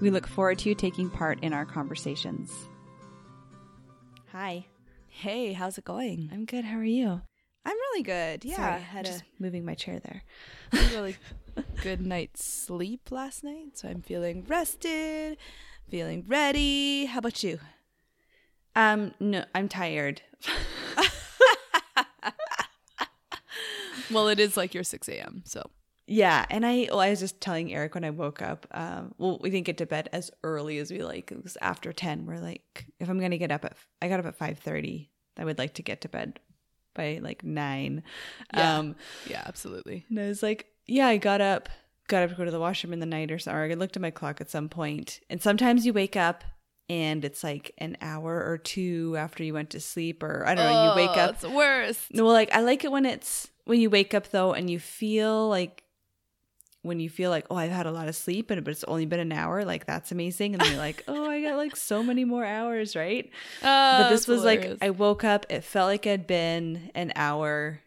We look forward to you taking part in our conversations. Hi. Hey, how's it going? I'm good. How are you? I'm really good. Yeah, Sorry, I had just a moving my chair there. really good night's sleep last night, so I'm feeling rested, feeling ready. How about you? Um, no, I'm tired. Well, it is like your 6 a.m., so. Yeah, and I well, I was just telling Eric when I woke up. Um, well, we didn't get to bed as early as we like. It was after ten. We're like, if I'm gonna get up at, I got up at five thirty. I would like to get to bed by like nine. Yeah. Um, Yeah, absolutely. and I was like, yeah, I got up, got up to go to the washroom in the night or something. I looked at my clock at some point, and sometimes you wake up and it's like an hour or two after you went to sleep, or I don't know, you wake Oh, up. It's the worst. No, well, like I like it when it's when you wake up though, and you feel like when you feel like oh I've had a lot of sleep, and but it's only been an hour. Like that's amazing, and then you're like oh I got like so many more hours, right? but oh, this was like I woke up. It felt like it had been an hour.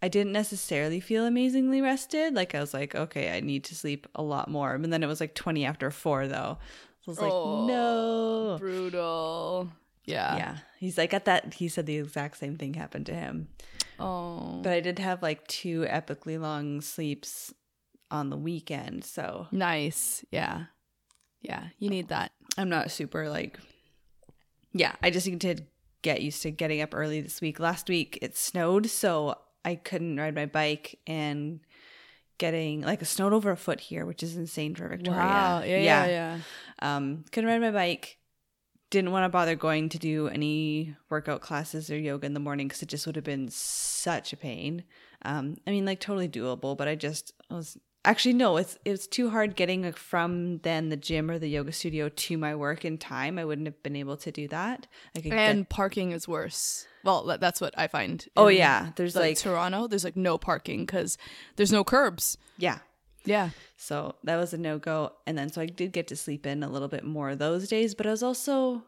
I didn't necessarily feel amazingly rested. Like I was like, okay, I need to sleep a lot more. And then it was like twenty after four though. So I was like, Oh, no. brutal. Yeah. Yeah. He's like at that he said the exact same thing happened to him. Oh. But I did have like two epically long sleeps on the weekend. So nice. Yeah. Yeah. You need that. I'm not super like, yeah, I just need to get used to getting up early this week. Last week it snowed, so I couldn't ride my bike and getting like it snowed over a foot here, which is insane for Victoria. Wow. Yeah. Yeah. Yeah. Um, couldn't ride my bike. Didn't want to bother going to do any workout classes or yoga in the morning because it just would have been such a pain. Um, I mean, like totally doable, but I just I was actually no, it's it's too hard getting from then the gym or the yoga studio to my work in time. I wouldn't have been able to do that. I could And get, parking is worse. Well, that's what I find. oh yeah, there's like, like Toronto. There's like no parking because there's no curbs. yeah. Yeah. So that was a no go. And then so I did get to sleep in a little bit more those days, but I was also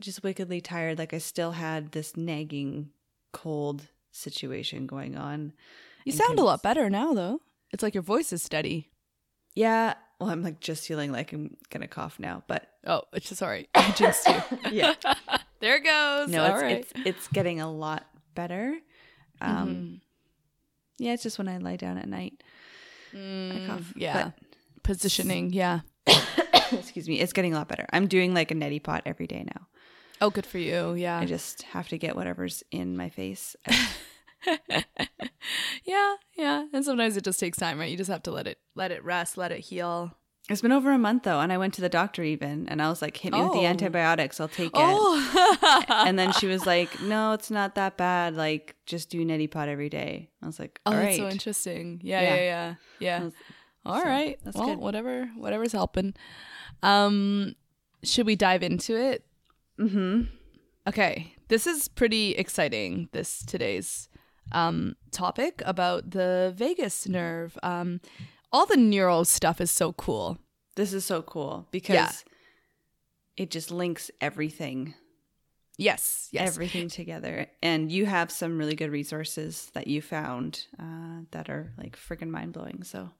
just wickedly tired. Like I still had this nagging cold situation going on. You sound a lot better now, though. It's like your voice is steady. Yeah. Well, I'm like just feeling like I'm gonna cough now, but Oh, it's just sorry. I jinxed you. yeah. there it goes. No, All it's, right. it's it's getting a lot better. Um Mhm. yeah, it's just when I lie down at night. I cough. Mm, yeah. Positioning. Yeah. Excuse me, it's getting a lot better. I'm doing like a neti pot every day now. Oh, good for you. Yeah. I just have to get whatever's in my face. yeah. Yeah. And sometimes it just takes time, right? You just have to let it let it rest, let it heal. It's been over a month though, and I went to the doctor even, and I was like, "Hit me with the Oh. antibiotics, I'll take it." Oh. And then she was like, "No, it's not that bad. Like, just do neti pot every day." I was like, Oh, "All that's so interesting. Yeah, Yeah. yeah, yeah, yeah. was- All so, right. that's well, good. whatever, whatever's helping. Um, should we dive into it? mm-hmm. Okay, this is pretty exciting. This today's um topic about the vagus nerve. Um, all the neuro stuff is so cool. This is so cool because Yeah. it just links everything, Yes, yes. everything together. And you have some really good resources that you found uh, that are like freaking mind blowing. So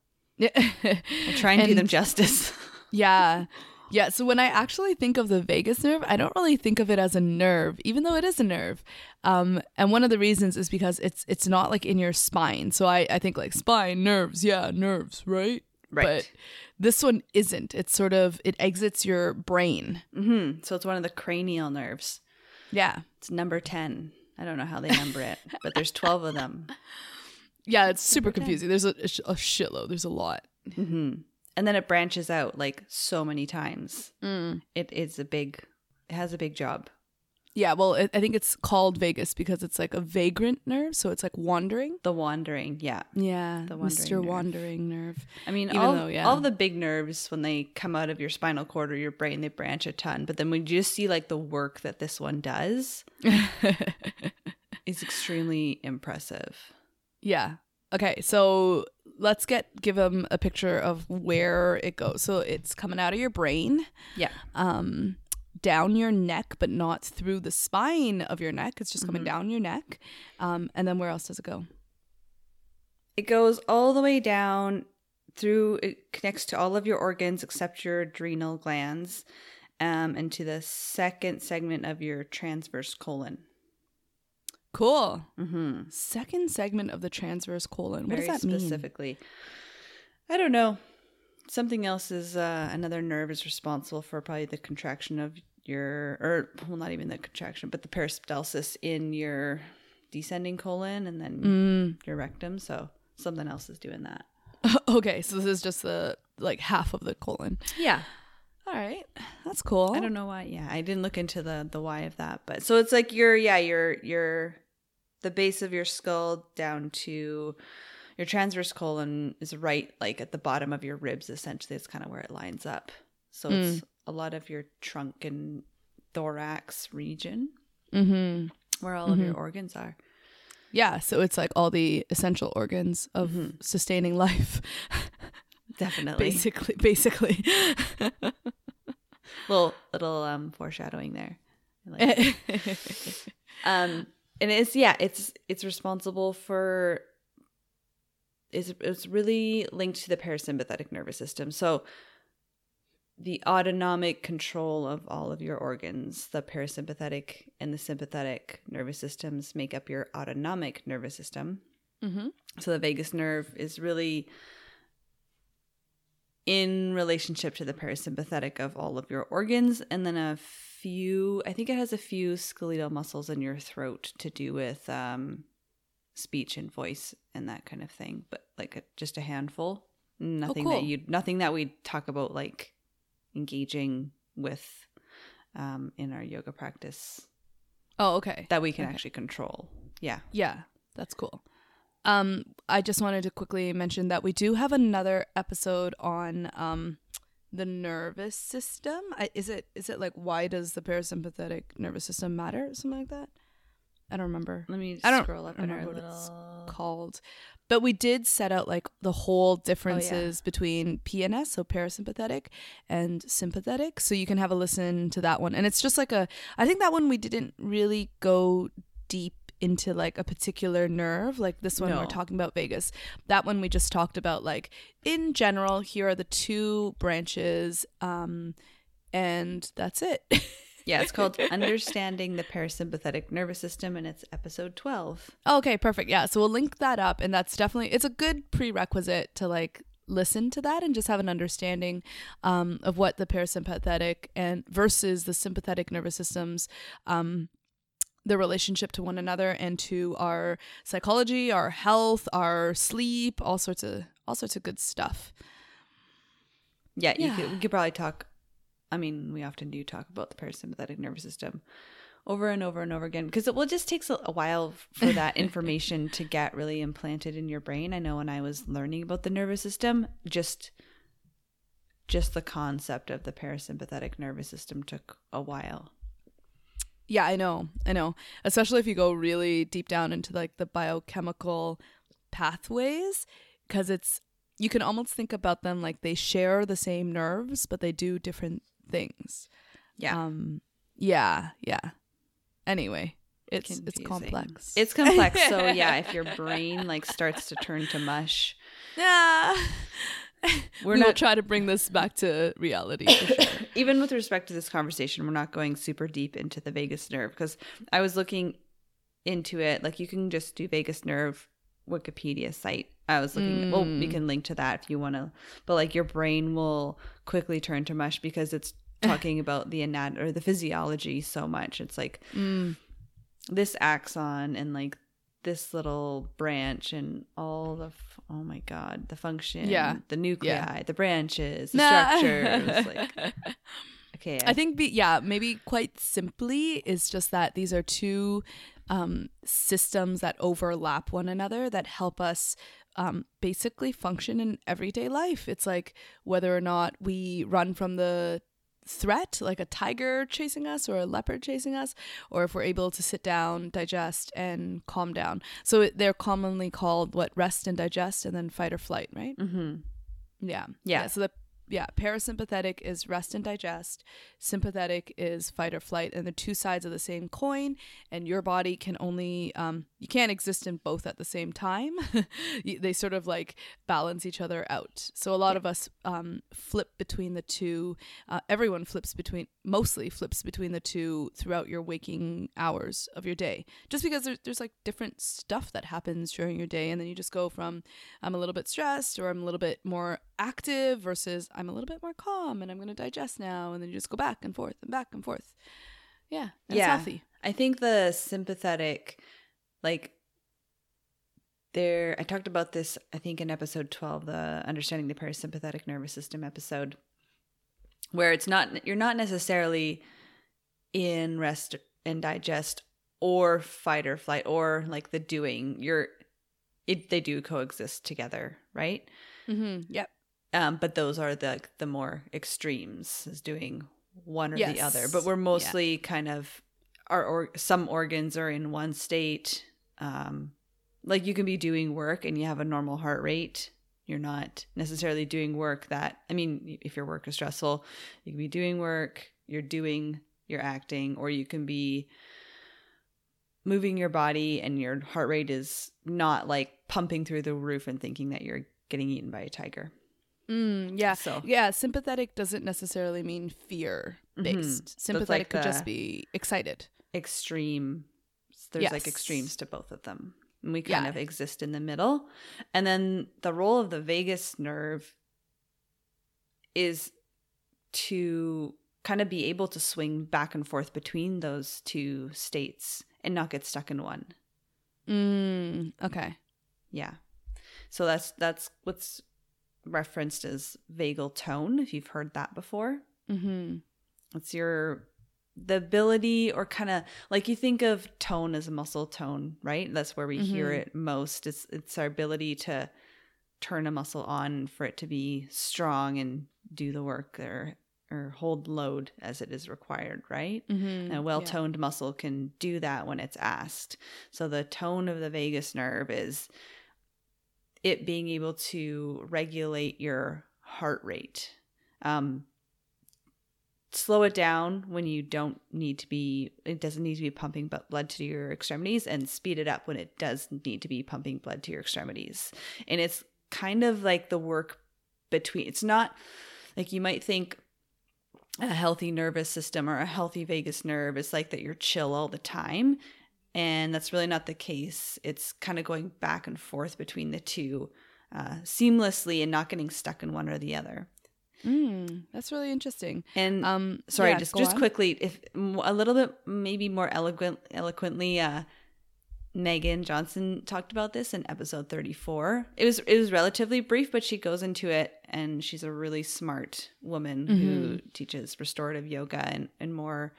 I'll try and, do them justice. Yeah. Yeah. So when I actually think of the vagus nerve, I don't really think of it as a nerve, even though it is a nerve. Um, and one of the reasons is because it's it's not like in your spine. So I, I think like spine, nerves, yeah, nerves, right? Right. But this one isn't. It's sort of it exits your brain. hmm So it's one of the cranial nerves. Yeah. It's number 10. I don't know how they number it, but there's 12 of them. Yeah, it's super confusing. There's a, a shitload. There's a lot. hmm And then it branches out like so many times. Mm. It is a big, it has a big job. Yeah, well, I I think it's called vagus because it's like a vagrant nerve, so it's like wandering. The wandering, yeah. Yeah, The Mr. wandering nerve. Wandering nerve. I mean, Even all, though, yeah. all the big nerves, when they come out of your spinal cord or your brain, they branch a ton. But then when you just see like the work that this one does, it's extremely impressive. Yeah. Okay, so let's get give them a picture of where it goes. So it's coming out of your brain, Yeah. um, down your neck, but not through the spine of your neck. It's just coming down your neck. Um, and then where else does it go? It goes all the way down through, it connects to all of your organs except your adrenal glands um, and to the second segment of your transverse colon. Cool. Mm-hmm. Second segment of the transverse colon. What Very does that mean? specifically. I don't know. Something else is uh, another nerve is responsible for probably the contraction of your, or well, not even the contraction, but the peristalsis in your descending colon and then Mm. your rectum. So something else is doing that. okay, so this is just the like half of the colon. Yeah. All right, that's cool. I don't know why. Yeah, I didn't look into the the why of that, but so it's like your yeah your your the base of your skull down to your transverse colon is right like at the bottom of your ribs. Essentially, it's kind of where it lines up. So it's a lot of your trunk and thorax region Mm-hmm. where all of your organs are. Yeah, so it's like all the essential organs of sustaining life. Definitely, basically, basically. little little um foreshadowing there. Like um and it's yeah it's it's responsible for it's it's really linked to the parasympathetic nervous system so the autonomic control of all of your organs the parasympathetic and the sympathetic nervous systems make up your autonomic nervous system mm-hmm. so the vagus nerve is really in relationship to the parasympathetic of all of your organs, and then a few. I think it has a few skeletal muscles in your throat to do with um, speech and voice and that kind of thing. But like a, just a handful. Nothing cool. that you. Nothing that we talk about like engaging with um, in our yoga practice Oh, okay. that we can actually control. Yeah. Yeah, that's cool. Um, I just wanted to quickly mention that we do have another episode on um the nervous system. Is it is it like why does the parasympathetic nervous system matter? Something like that. I don't remember. Let me I don't scroll up in our what it's called. But we did set out like the whole Oh, differences between PNS, so parasympathetic, and sympathetic. So you can have a listen to that one. And it's just like a, I think that one we didn't really go deep into like a particular nerve. Like this one, No. we're talking about vagus. That one we just talked about like in general, here are the two branches. Um, and that's it. Yeah, it's called Understanding the Parasympathetic Nervous System, and it's episode 12. Okay, perfect. Yeah, so we'll link that up, and that's definitely it's a good prerequisite to like listen to that and just have an understanding um, of what the parasympathetic and versus the sympathetic nervous systems. Um, the relationship to one another and to our psychology, our health, our sleep, all sorts of all sorts of good stuff. Yeah, you Yeah. could, we could probably talk. I mean, we often do talk about the parasympathetic nervous system over and over and over again because it will just takes a, a while for that information to get really implanted in your brain. I know when I was learning about the nervous system, just just the concept of the parasympathetic nervous system took a while. Yeah, I know. I know. Especially if you go really deep down into like the biochemical pathways because it's you can almost think about them like they share the same nerves but they do different things. Yeah. Um yeah, yeah. Anyway, it's it's complex. It's complex. so yeah, if your brain like starts to turn to mush, yeah. we're we not try to bring this back to reality for sure. even with respect to this conversation, we're not going super deep into the vagus nerve because I was looking into it. Like you can just do vagus nerve Wikipedia site. I was looking. Well, we mm. can link to that if you want to. But like your brain will quickly turn to mush because it's talking about the anat or the physiology so much. It's like mm. this axon and like this little branch and all the f- oh my god the function Yeah. the nuclei the branches the Nah. structures like I Okay. I think, be, yeah, maybe quite simply is just that these are two um, systems that overlap one another that help us um, basically function in everyday life. It's like whether or not we run from the threat, like a tiger chasing us or a leopard chasing us, or if we're able to sit down, digest, and calm down. So they're commonly called what rest and digest, and then fight or flight, right? Mm-hmm. Yeah. Yeah. So the yeah, parasympathetic is rest and digest, sympathetic is fight or flight, and the two sides of the same coin. And your body can only, um, you can't exist in both at the same time. they sort of like balance each other out. So a lot Yeah. of us um, flip between the two. Uh, everyone flips between, mostly flips between the two throughout your waking hours of your day, just because there's, there's like different stuff that happens during your day. And then you just go from, I'm a little bit stressed or I'm a little bit more active versus I'm a little bit more calm and I'm going to digest now. And then you just go back and forth and back and forth. Yeah. And Yeah. I think the sympathetic, like, there, I talked about this, I think, in episode 12, the Understanding the Parasympathetic Nervous System episode, where it's not, you're not necessarily in rest and digest or fight or flight or like the doing. You're, it, they do coexist together, right? Mm-hmm. Yep. Um, but those are the the more extremes, is doing one or the other. But we're Yeah. mostly kind of our or some organs are in one state. Um, like you can be doing work and you have a normal heart rate. You're not necessarily doing work that I mean, if your work is stressful, you can be doing work, you're doing, you're acting, or you can be moving your body and your heart rate is not like pumping through the roof and thinking that you're getting eaten by a tiger. Mm, yeah. So Yeah. Sympathetic doesn't necessarily mean fear based. Mhm. Sympathetic like could just be excited. extreme there's like extremes to both of them and we kind Yeah. of exist in the middle and then the role of the vagus nerve is to kind of be able to swing back and forth between those two states and not get stuck in one Mm, okay. yeah so that's that's what's referenced as vagal tone if you've heard that before Mm-hmm. It's your the ability or kind of like you think of tone as a muscle tone, right? That's where we hear Mhm. it most. It's it's our ability to turn a muscle on for it to be strong and do the work or or hold load as it is required, right? Mm-hmm. And a well toned muscle can do that when it's asked. So the tone of the vagus nerve is it being able to regulate your heart rate. Um, slow it down when you don't need to be it doesn't need to be pumping blood to your extremities and speed it up when it does need to be pumping blood to your extremities and it's kind of like the work between it's not like you might think a healthy nervous system or a healthy vagus nerve is like that you're chill all the time and that's really not the case it's kind of going back and forth between the two uh, seamlessly and not getting stuck in one or the other Mm, that's really interesting. and Um, sorry yeah, just just on. quickly if a little bit maybe more eloquent eloquently uh Meghan Johnston talked about this in episode 34. It was it was relatively brief but she goes into it and she's a really smart woman who Mm-hmm. teaches restorative yoga and and more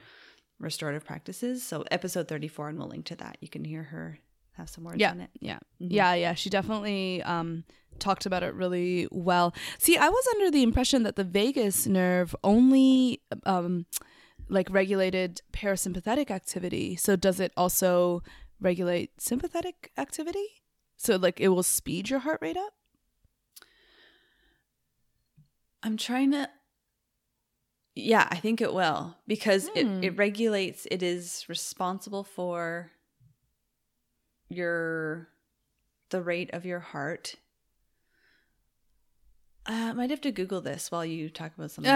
restorative practices. So episode 34 and we'll link to that. You can hear her have some words Yeah, on it. yeah, Mhm. yeah, yeah. She definitely um, talked about it really well. See, I was under the impression that the vagus nerve only um, like regulated parasympathetic activity. So does it also regulate sympathetic activity? So like it will speed your heart rate up. I'm trying to. Yeah, I think it will because Hmm. it, it regulates, it is responsible for your the rate of your heart. Uh, I might have to Google this while you talk about something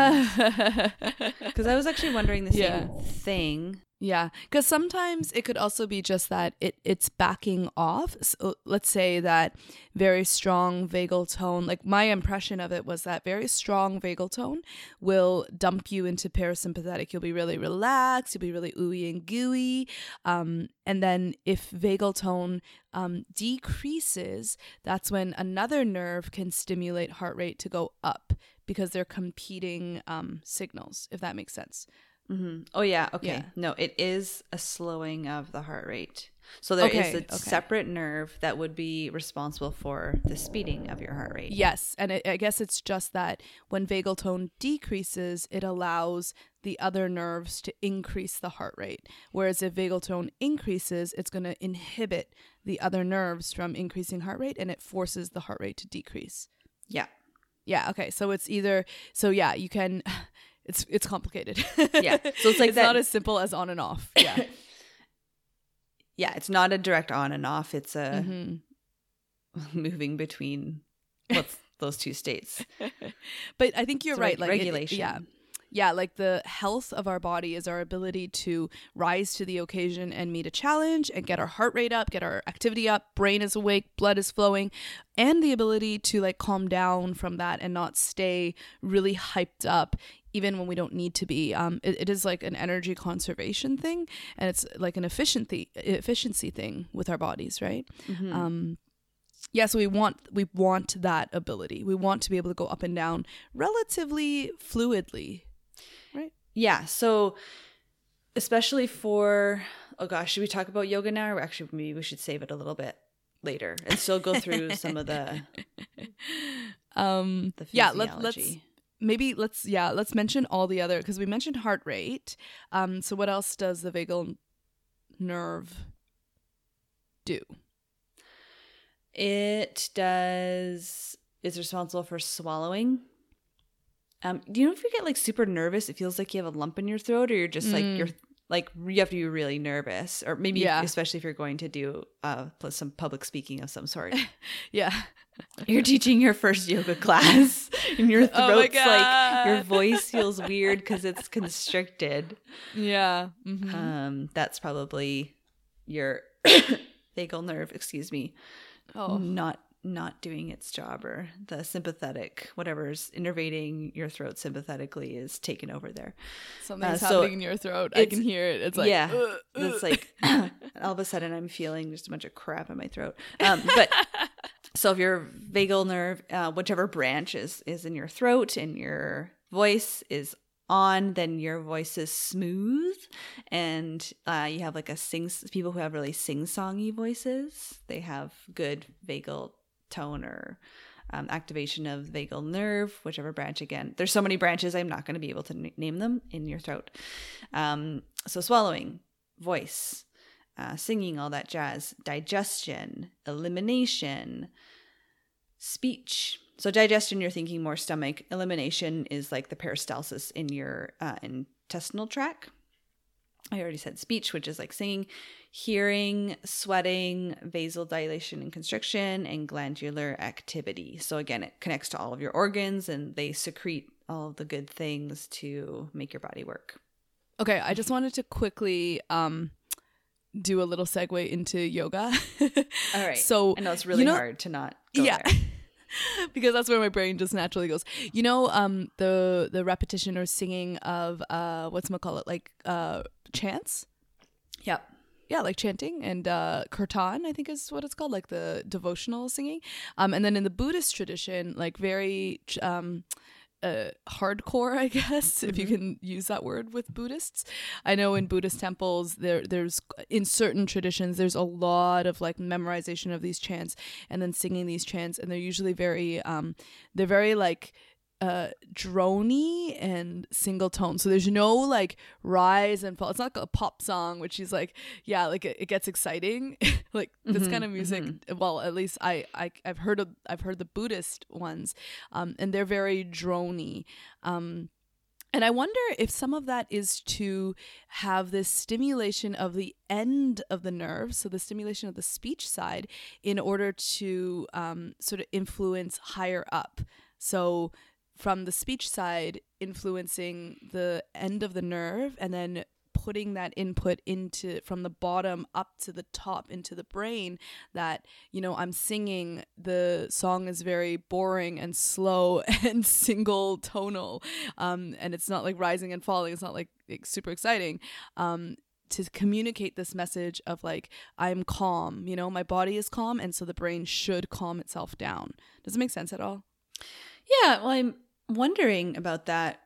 because I was actually wondering the Yeah. same thing. Yeah, because sometimes it could also be just that it it's backing off. So let's say that very strong vagal tone. Like my impression of it was that very strong vagal tone will dump you into parasympathetic. You'll be really relaxed. You'll be really ooey and gooey. Um, and then if vagal tone um, decreases, that's when another nerve can stimulate heart rate to go up because they're competing um, signals, if that makes sense. Mm-hmm. Oh yeah, okay. Yeah. No, it is a slowing of the heart rate. So there is Okay, a okay. separate nerve that would be responsible for the speeding of your heart rate. Yes, and it, I guess it's just that when vagal tone decreases, it allows the other nerves to increase the heart rate. Whereas if vagal tone increases, it's going to inhibit the other nerves from increasing heart rate and it forces the heart rate to decrease. Yeah. Yeah, okay. So it's either so yeah, you can it's it's complicated. Yeah. So it's like it's that- not as simple as on and off. Yeah. Yeah, it's not a direct on and off. It's a Mhm. moving between what's those two states. But I think you're It's right. Like it- regulation. yeah. Yeah, like the health of our body is our ability to rise to the occasion and meet a challenge and get our heart rate up, get our activity up, brain is awake, blood is flowing, and the ability to like calm down from that and not stay really hyped up even when we don't need to be. Um, it, it is like an energy conservation thing, and it's like an efficiency efficiency thing with our bodies, right? Mm-hmm. um yeah so we want we want that ability we want to be able to go up and down relatively fluidly Yeah. So, especially for, oh gosh, should we talk about yoga now? Or actually, maybe we should save it a little bit later and still go through some of the, um the yeah let, let's maybe let's yeah let's mention all the other because we mentioned heart rate um so what else does the vagal nerve do It does, is responsible for swallowing. Um, do you know if you get like super nervous, it feels like you have a lump in your throat, or you're just like, Mm. you're like, you have to be really nervous, or maybe, Yeah. especially if you're going to do uh, some public speaking of some sort. yeah You're teaching your first yoga class, and your Oh throat's like your voice feels weird because it's constricted. yeah mhm. Um, that's probably your vagal nerve. Excuse me, oh not not doing its job, or the sympathetic, whatever's innervating your throat sympathetically, is taken over there. something's uh, so happening in your throat i can hear it it's like yeah, "Ugh, it's like all of a sudden I'm feeling just a bunch of crap in my throat. Um, but so if your vagal nerve, uh, whichever branch is is in your throat and your voice is on, then your voice is smooth, and uh, you have like a sing. People who have really sing songy voices, they have good vagal tone or um, activation of vagal nerve, whichever branch. Again, there's so many branches, I'm not going to be able to n- name them in your throat. Um, so swallowing, voice, uh, singing, all that jazz, digestion, elimination, speech. So digestion, you're thinking more stomach. Elimination is like the peristalsis in your uh, intestinal tract. I already said speech, which is like singing, hearing, sweating, vasodilation and constriction, and glandular activity. So again, it connects to all of your organs, and they secrete all the good things to make your body work. Okay, I just wanted to quickly um do a little segue into yoga. All right. So I know it's really you know- hard to not go yeah. there. because that's where my brain just naturally goes. You know, um the the repetition or singing of uh what's call it like uh chants? Yep. Yeah, like chanting and uh kirtan, I think is what it's called, like the devotional singing. Um and then in the Buddhist tradition, like very um uh, hardcore, I guess, if you can use that word with Buddhists. I know in Buddhist temples, there there's in certain traditions, there's a lot of like memorization of these chants and then singing these chants, and they're usually very, um, they're very like uh drony and single tone. So there's no like rise and fall. It's not like a pop song which is like yeah like it, it gets exciting. Like this kind of music well at least I, I i've heard of i've heard the buddhist ones um and they're very drony um and I wonder if some of that is to have this stimulation of the end of the nerve, so the stimulation of the speech side, in order to um, sort of influence higher up. So from the speech side, influencing the end of the nerve, and then putting that input into from the bottom up to the top into the brain that you know i'm singing the song is very boring and slow and single tonal um, and it's not like rising and falling it's not like super exciting um, to communicate this message of like i'm calm you know my body is calm and so the brain should calm itself down. Does it make sense at all? Yeah, well, I'm wondering about that.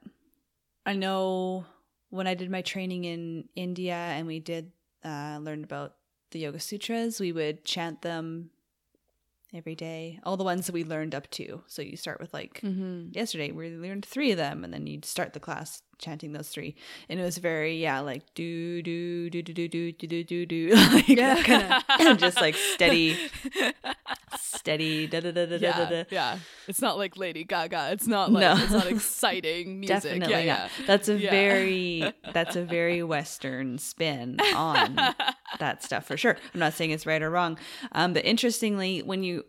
I know when I did my training in India and we did uh, learn about the Yoga Sutras, we would chant them every day. All the ones that we learned up to. So you start with like Mm-hmm. yesterday we learned three of them and then you'd start the class chanting those three and it was very yeah like do do do do do do do do do do like Yeah. kind of just like steady steady da da da da da da yeah, da yeah. It's not like Lady Gaga. It's not like No. it's not exciting music. definitely yeah, not yeah. that's a Yeah. very that's a very western spin on that stuff for sure i'm not saying it's right or wrong um but interestingly when you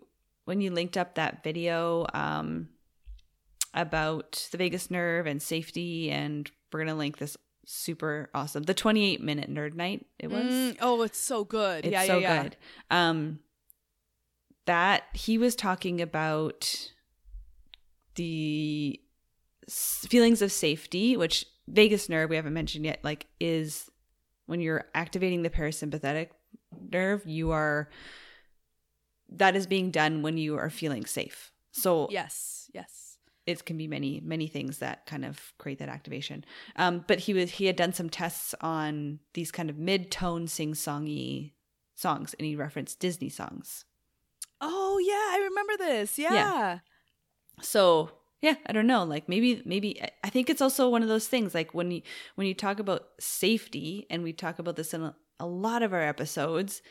when you linked up that video um about the vagus nerve and safety and we're gonna link this super awesome the 28 minute Nerd Nite it was Mm, oh, it's so good. it's yeah, so yeah, yeah. good um that he was talking about the s- feelings of safety which vagus nerve we haven't mentioned yet like is when you're activating the parasympathetic nerve you are that is being done when you are feeling safe so Yes, yes. It can be many many things that kind of create that activation um but he was he had done some tests on these kind of mid-tone sing-songy songs and he referenced disney songs Oh yeah, I remember this. Yeah. Yeah. so yeah i don't know like maybe maybe I- think it's also one of those things like when you when you talk about safety and we talk about this in a, a lot of our episodes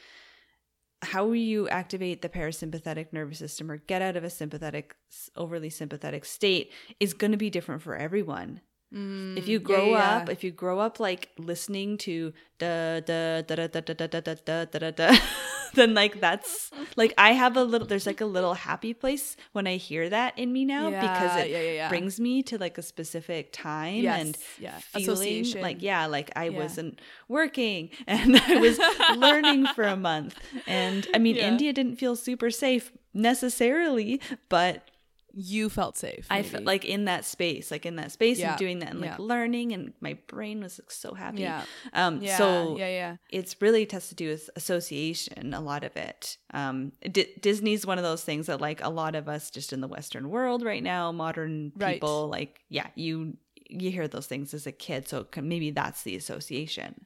how you activate the parasympathetic nervous system or get out of a sympathetic overly sympathetic state is going to be different for everyone Mm, if you grow yeah, up if you grow up like listening to da da da da da da da da da da da da da then like that's like i have a little there's like a little happy place when i hear that in me now because it yeah, yeah, yeah. brings me to like a specific time Yes, and yeah. feeling Association. like yeah like i Yeah. wasn't working and i was learning for a month and i mean Yeah. india didn't feel super safe necessarily but you felt safe. I felt like in that space, like in that space Yeah. and doing that and like Yeah. learning, and my brain was like, so happy. Yeah. Um. yeah, so yeah, yeah. it's really has to do with association. A lot of it. Um. D- Disney's one of those things that like a lot of us just in the Western world right now, modern Right. people, like yeah, you you hear those things as a kid, so can- maybe that's the association.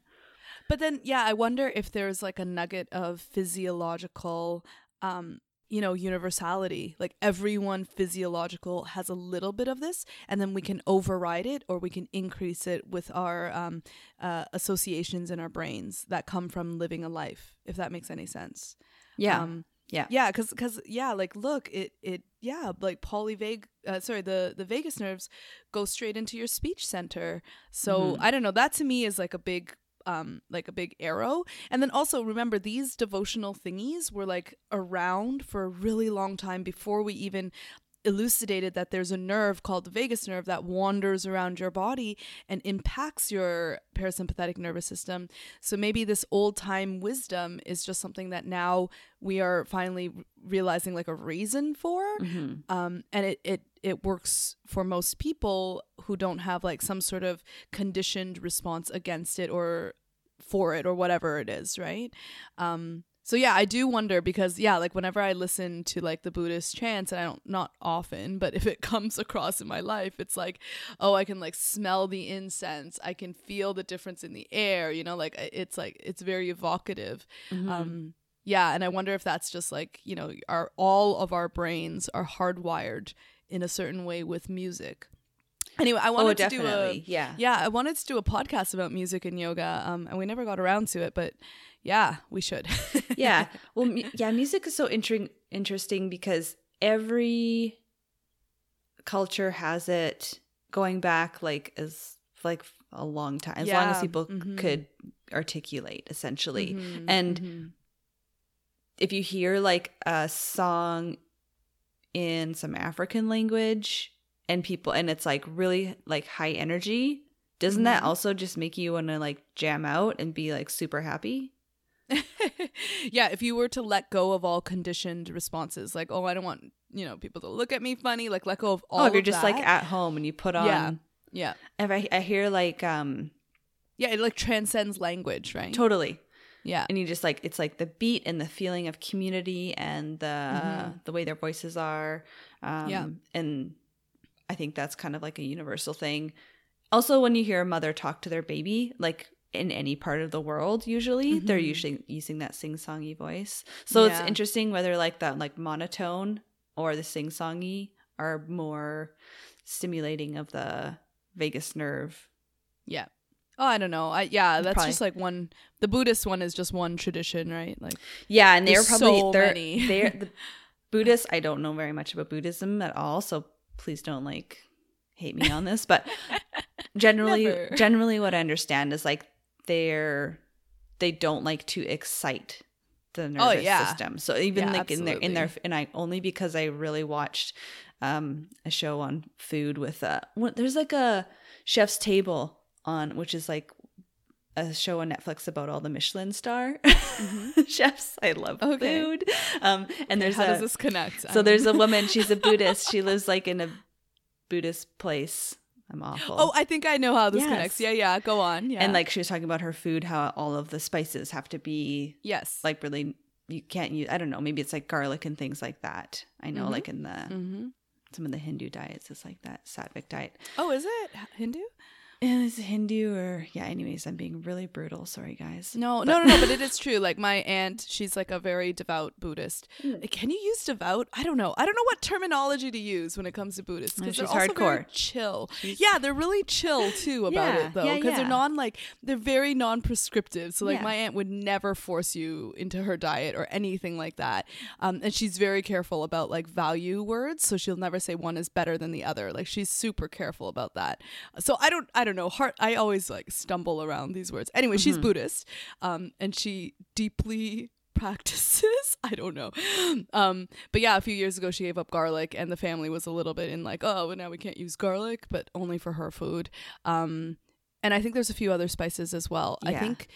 But then, yeah, I wonder if there's like a nugget of physiological, um, you know, universality. Like everyone physiological has a little bit of this, and then we can override it or we can increase it with our um, uh, associations in our brains that come from living a life. If that makes any sense. Yeah. Um, yeah. yeah, because because yeah, like look, it it yeah, like polyvag, uh, sorry, the the vagus nerves go straight into your speech center. So Mhm. I don't know. That to me is like a big um like a big arrow. And then also remember these devotional thingies were like around for a really long time before we even elucidated that there's a nerve called the vagus nerve that wanders around your body and impacts your parasympathetic nervous system. So maybe this old time wisdom is just something that now we are finally realizing like a reason for. Mhm. Um, and it, it, it works for most people who don't have like some sort of conditioned response against it or for it or whatever it is, right? Um, so yeah, I do wonder because yeah, like whenever I listen to like the Buddhist chants, and I don't not often, but if it comes across in my life, it's like, oh, I can like smell the incense, I can feel the difference in the air, you know, like it's like it's very evocative. Mhm. Um, yeah, and I wonder if that's just like you know, our all of our brains are hardwired in a certain way with music. Anyway, I wanted oh, to do a yeah. yeah, I wanted to do a podcast about music and yoga, um, and we never got around to it, but yeah, we should. yeah well mu- yeah music is so inter- interesting because every culture has it going back like as like a long time as long as Yeah, people mhm. could articulate essentially Mhm, and mhm. if you hear like a song in some african language and people and it's like really like high energy doesn't that Mhm. also just make you want to like jam out and be like super happy yeah, if you were to let go of all conditioned responses, like oh, I don't want you know people to look at me funny, like let go of all. oh if you're just like at home and you put on Yeah. yeah, if I, I hear like um yeah, it like transcends language, right? totally yeah, and you just like it's like the beat and the feeling of community and the Mhm. the way their voices are um Yeah. and I think that's kind of like a universal thing. Also, when you hear a mother talk to their baby, like in any part of the world, usually they're Mhm. usually using that sing songy voice. So it's interesting whether like that like monotone or the sing songy are more stimulating of the vagus nerve. Yeah. Oh, I don't know. I yeah, that's Probably. just like one. The Buddhist one is just one tradition, right? Like Yeah, and they're probably so they're many. they're the Buddhists. I don't know very much about Buddhism at all, so please don't like hate me on this. But generally, Never. generally, what I understand is like they're they don't like to excite the nervous Oh, yeah. system. So even Yeah, like in their in their and I only because I really watched um a show on food with uh what, there's like a chef's table on which is like a show on Netflix about all the Michelin star chefs. I love Mm-hmm. Okay. food. Um and there's how a does this connect? so Um, there's a woman, she's a Buddhist. She lives like in a Buddhist place. I'm awful. Oh, I think I know how this Yes. connects. Yeah, yeah. Go on. Yeah. And like she was talking about her food, how all of the spices have to be yes, like really you can't use I don't know, maybe it's like garlic and things like that. I know Mhm. like in the hmm some of the Hindu diets it's like that Sattvic diet. Oh, is it Hindu? And it's Hindu or yeah, anyways, I'm being really brutal. Sorry guys. No, no, no, no. But it is true. Like my aunt, she's like a very devout Buddhist. Mm. Can you use devout? I don't know. I don't know what terminology to use when it comes to Buddhists No, because they're also very hardcore. chill. She's- yeah, they're really chill too about Yeah, it though, yeah, because yeah. they're non like they're very non-prescriptive. So like Yeah. my aunt would never force you into her diet or anything like that. Um, and she's very careful about like value words, so she'll never say one is better than the other. Like she's super careful about that. So I don't, I don't know. Heart, I always like stumble around these words. Anyway, she's Mm-hmm. Buddhist, um, and she deeply practices i don't know um but yeah a few years ago she gave up garlic and the family was a little bit in like oh well, now we can't use garlic but only for her food um and i think there's a few other spices as well i think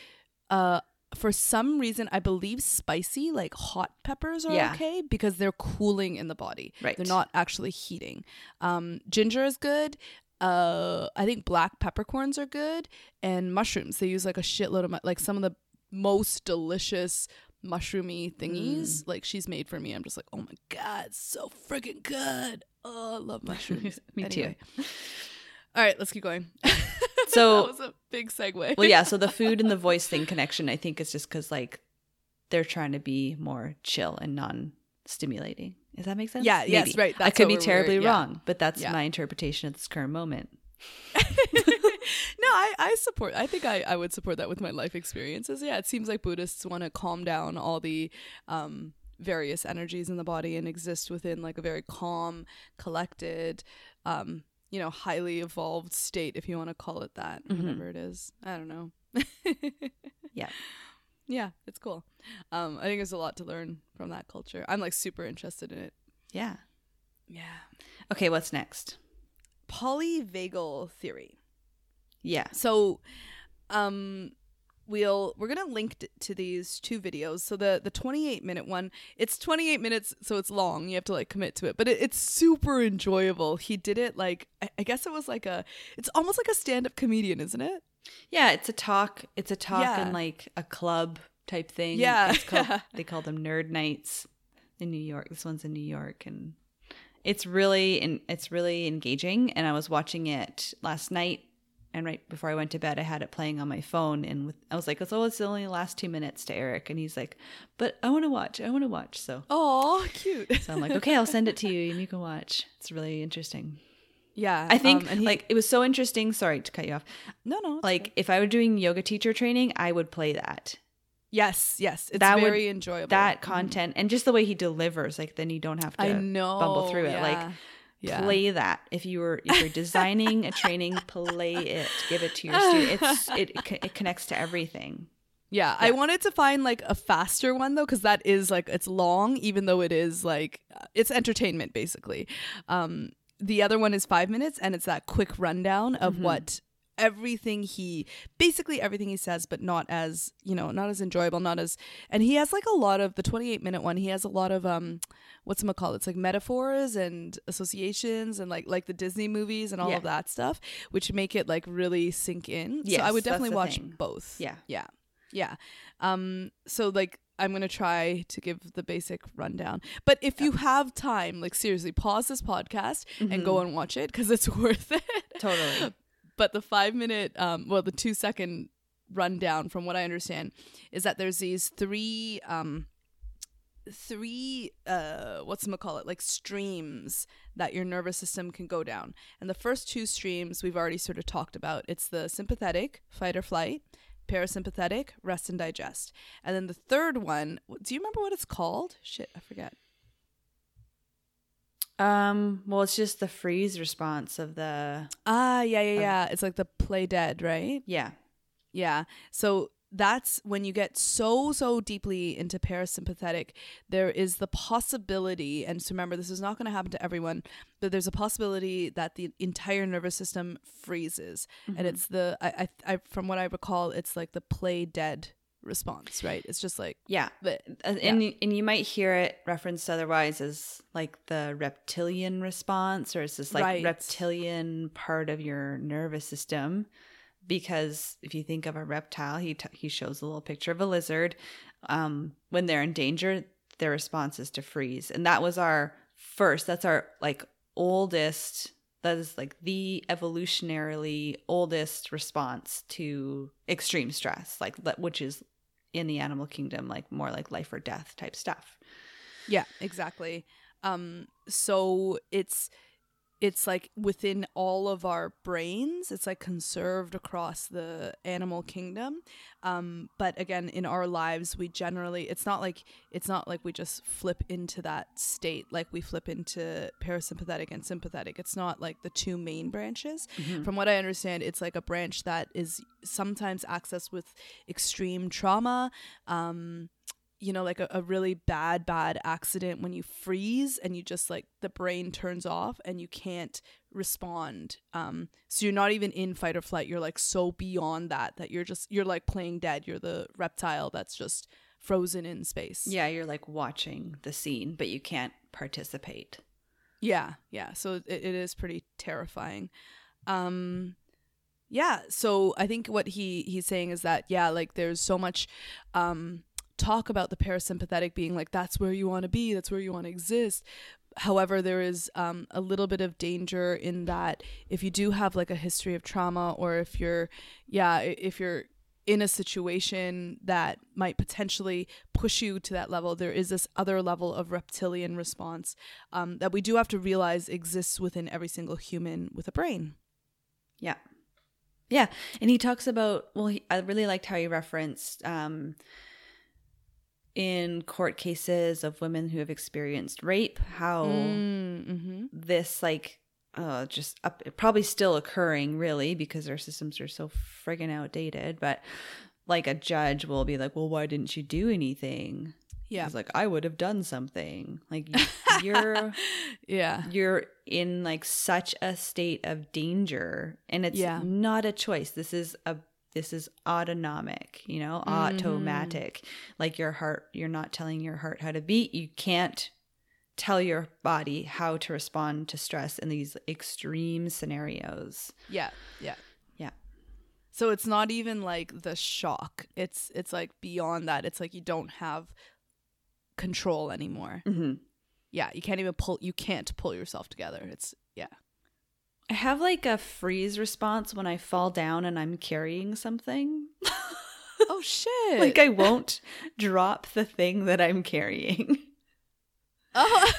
uh for some reason i believe spicy like hot peppers are Yeah. okay because they're cooling in the body Right. they're not actually heating um ginger is good uh i think black peppercorns are good and mushrooms. They use like a shitload of mu- like some of the most delicious mushroomy thingies like she's made for me. I'm just like oh my god so freaking good. Oh i love mushrooms. Me too. All right let's keep going. So- that was a big segue. Well yeah so the food and the voice thing connection i think is just because like they're trying to be more chill and non-stimulating does that make sense Yeah, yes, right, i could be terribly yeah. wrong but that's Yeah. my interpretation at this current moment no, I, I support. I think I, I would support that with my life experiences. Yeah, it seems like Buddhists want to calm down all the um, various energies in the body and exist within like a very calm, collected, um, you know, highly evolved state, if you want to call it that, Mhm. whatever it is. I don't know. Yeah. Yeah, it's cool. Um, I think there's a lot to learn from that culture. I'm like super interested in it. yeah Yeah. okay what's next Polyvagal theory. yeah So, um, we'll we're gonna link t- to these two videos. So the the 28 minute one, it's 28 minutes, so it's long. You have to like commit to it, but it, it's super enjoyable. He did it like I, I guess it was like a, it's almost like a stand up comedian, isn't it? Yeah it's a talk it's a talk Yeah. in like a club type thing Yeah. it's called, they call them Nerd Nites in new york this one's in new york and it's really and it's really engaging and i was watching it last night and right before i went to bed i had it playing on my phone and with, i was like oh it's only the last two minutes to eric and he's like but i want to watch i want to watch so Oh, cute. so i'm like okay i'll send it to you and you can watch it's really interesting yeah, i think um, he, like it was so interesting sorry to cut you off no, no, like okay. if i were doing yoga teacher training i would play that yes, yes, it's that would- very enjoyable. that Mhm. content and just the way he delivers like then you don't have to I know, bumble through it like yeah. Yeah. play that if you were if you're designing a training play it give it to your student it's it, it, connects to everything Yeah, I wanted to find like a faster one though, because that is like it's long, even though it is like it's entertainment basically. Um, the other one is five minutes, and it's that quick rundown of Mhm. what everything he basically everything he says, but not as you know, not as enjoyable, not as. And he has like a lot of the twenty-eight minute one. He has a lot of um, what's it called? It's like metaphors and associations and like like the Disney movies and all Yeah. of that stuff, which make it like really sink in. so I would definitely watch thing. both. Yeah. Yeah. Yeah. Um so like I'm gonna try to give the basic rundown. But if you have time, like seriously, pause this podcast and go and watch it because it's worth it. Totally. but the five minute, um, well, the two second rundown, from what I understand, is that there's these three, um, three, uh, what's gonna call it, like streams that your nervous system can go down. And the first two streams we've already sort of talked about. It's the sympathetic, fight or flight, parasympathetic, rest and digest. And then the third one, do you remember what it's called? Shit, I forget. Um, well, it's just the freeze response of the Ah, yeah, yeah, yeah. It's like the play dead, right? yeah. Yeah. So that's when you get so so deeply into parasympathetic there is the possibility and so remember this is not going to happen to everyone but there's a possibility that the entire nervous system freezes and it's the I, I i from what i recall it's like the play dead response right it's just like Yeah. the, Uh, And y- and you might hear it referenced otherwise as like the reptilian response or it's this like Right. reptilian part of your nervous system because if you think of a reptile he t- he shows a little picture of a lizard. Um when they're in danger their response is to freeze. And that was our first that's our like oldest that is like the evolutionarily oldest response to extreme stress like which is in the animal kingdom like more like life or death type stuff. Yeah, exactly. Um so it's it's like within all of our brains. It's like conserved across the animal kingdom. Um but again in our lives we generally it's not like it's not like we just flip into that state like we flip into parasympathetic and sympathetic. It's not like the two main branches. From what i understand it's like a branch that is sometimes accessed with extreme trauma um you know, like a, a really bad, bad accident when you freeze and you just like the brain turns off and you can't respond. Um, so you're not even in fight or flight. You're like so beyond that that you're just you're like playing dead. You're the reptile that's just frozen in space. yeah you're like watching the scene but you can't participate Yeah, yeah. So it, it is pretty terrifying. Um yeah, so I think what he he's saying is that yeah, like there's so much um talk about the parasympathetic being like that's where you want to be, that's where you want to exist. However, there is um, a little bit of danger in that if you do have like a history of trauma, or if you're, yeah, if you're in a situation that might potentially push you to that level, there is this other level of reptilian response um, that we do have to realize exists within every single human with a brain. Yeah. Yeah. And he talks about, well, he, I really liked how he referenced um, in court cases of women who have experienced rape, how Mm-hmm. this, like, uh, just up, probably still occurring, really, because our systems are so friggin' outdated. But like a judge will be like, well, why didn't you do anything? Yeah. He's like, I would have done something. Like, you- you're. Yeah. you're in like such a state of danger and it's Yeah. not a choice this is a this is autonomic you know Mm-hmm. automatic like your heart you're not telling your heart how to beat you can't tell your body how to respond to stress in these extreme scenarios Yeah. Yeah. yeah So it's not even like the shock. It's it's like beyond that. It's like you don't have control anymore. hmm Yeah, you can't even pull you can't pull yourself together. It's yeah. I have like a freeze response when i fall down and i'm carrying something Oh shit. like i won't drop the thing that i'm carrying Oh.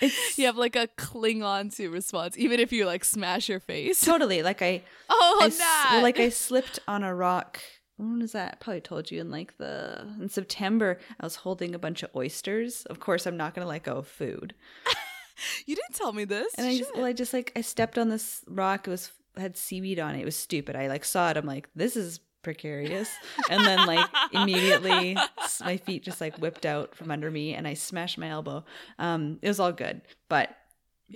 you have like a cling on to response, even if you like smash your face. totally like i Oh, I nah. like I slipped on a rock. When was that? I probably told you in like the in September. I was holding a bunch of oysters. Of course, I'm not gonna let go of food. you didn't tell me this. And I Shit. just, well, I just like I stepped on this rock. It was had seaweed on it. It was stupid. I like saw it. I'm like, this is precarious. And then like immediately my feet just like whipped out from under me, and I smashed my elbow. Um, it was all good, but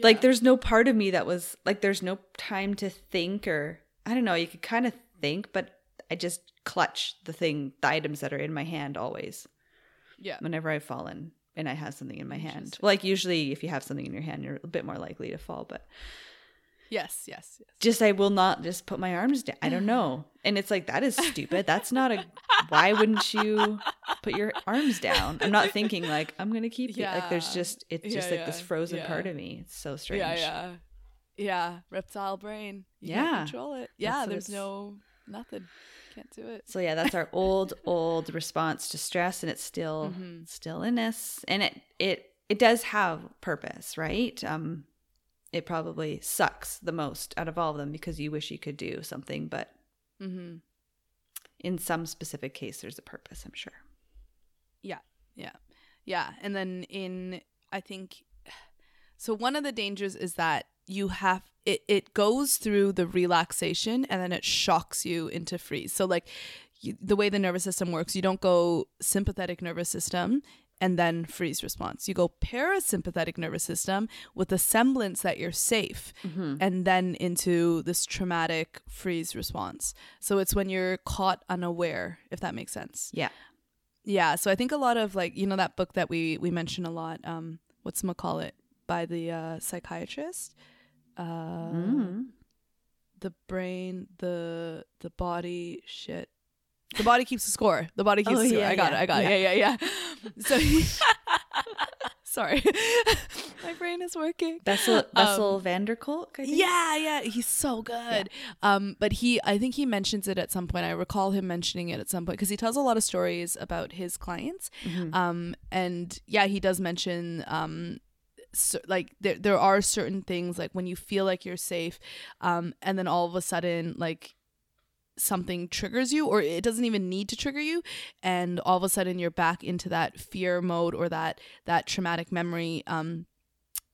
like there's no part of me that was like there's no time to think or I don't know. You could kind of think, but I just clutch the thing, the items that are in my hand always yeah. whenever I've fallen and I have something in my hand. Like usually if you have something in your hand, you're a bit more likely to fall, but Yes, yes, yes. just I will not just put my arms down. I don't know. And it's like that is stupid. That's not a why wouldn't you put your arms down? I'm not thinking like I'm gonna keep it. Like there's just it's Yeah, just like this frozen yeah. part of me. It's so strange. Yeah, yeah. Yeah, reptile brain. You Yeah. can't control it. Yeah, what there's no nothing. Can't do it. So yeah, that's our old old response to stress and it's still Mhm. still in us. And it it it does have purpose, right? Um it probably sucks the most out of all of them because you wish you could do something, but Mm-hmm. in some specific case there's a purpose, I'm sure. Yeah. Yeah. Yeah, and then in I think so one of the dangers is that you have it it goes through the relaxation and then it shocks you into freeze. So like you, the way the nervous system works, you don't go sympathetic nervous system and then freeze response. You go parasympathetic nervous system with the semblance that you're safe and then into this traumatic freeze response. So it's when you're caught unaware, if that makes sense. Yeah. Yeah, so I think a lot of like you know that book that we we mention a lot. Um, what's McCall it by the uh, psychiatrist? Uh, Mm. The brain, the the body, shit. The body keeps the score. The body keeps Oh, the score. yeah, I got yeah, it. I got it. Yeah, yeah, yeah. So, sorry, my brain is working. Bessel Bessel Van Der Kolk, I think. Um, Yeah, yeah, he's so good. Um, but he, I think he mentions it at some point. I recall him mentioning it at some point because he tells a lot of stories about his clients. Mhm. Um, and yeah, he does mention um, like there there are certain things like when you feel like you're safe, um, and then all of a sudden like something triggers you or it doesn't even need to trigger you and all of a sudden you're back into that fear mode or that that traumatic memory um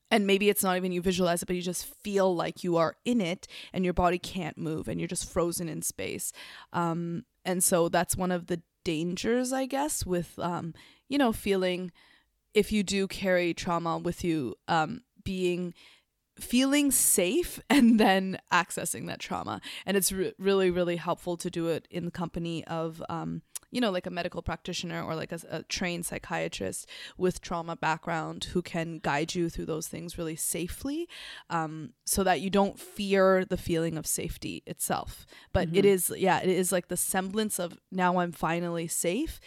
and maybe it's not even you visualize it but you just feel like you are in it and your body can't move and you're just frozen in space. Um and so that's one of the dangers i guess with um you know feeling if you do carry trauma with you um being feeling safe and then accessing that trauma. And it's re- really really helpful to do it in the company of um you know like a medical practitioner or like a, a trained psychiatrist with trauma background who can guide you through those things really safely um, so that you don't fear the feeling of safety itself. But it is yeah it is like the semblance of now i'm finally safe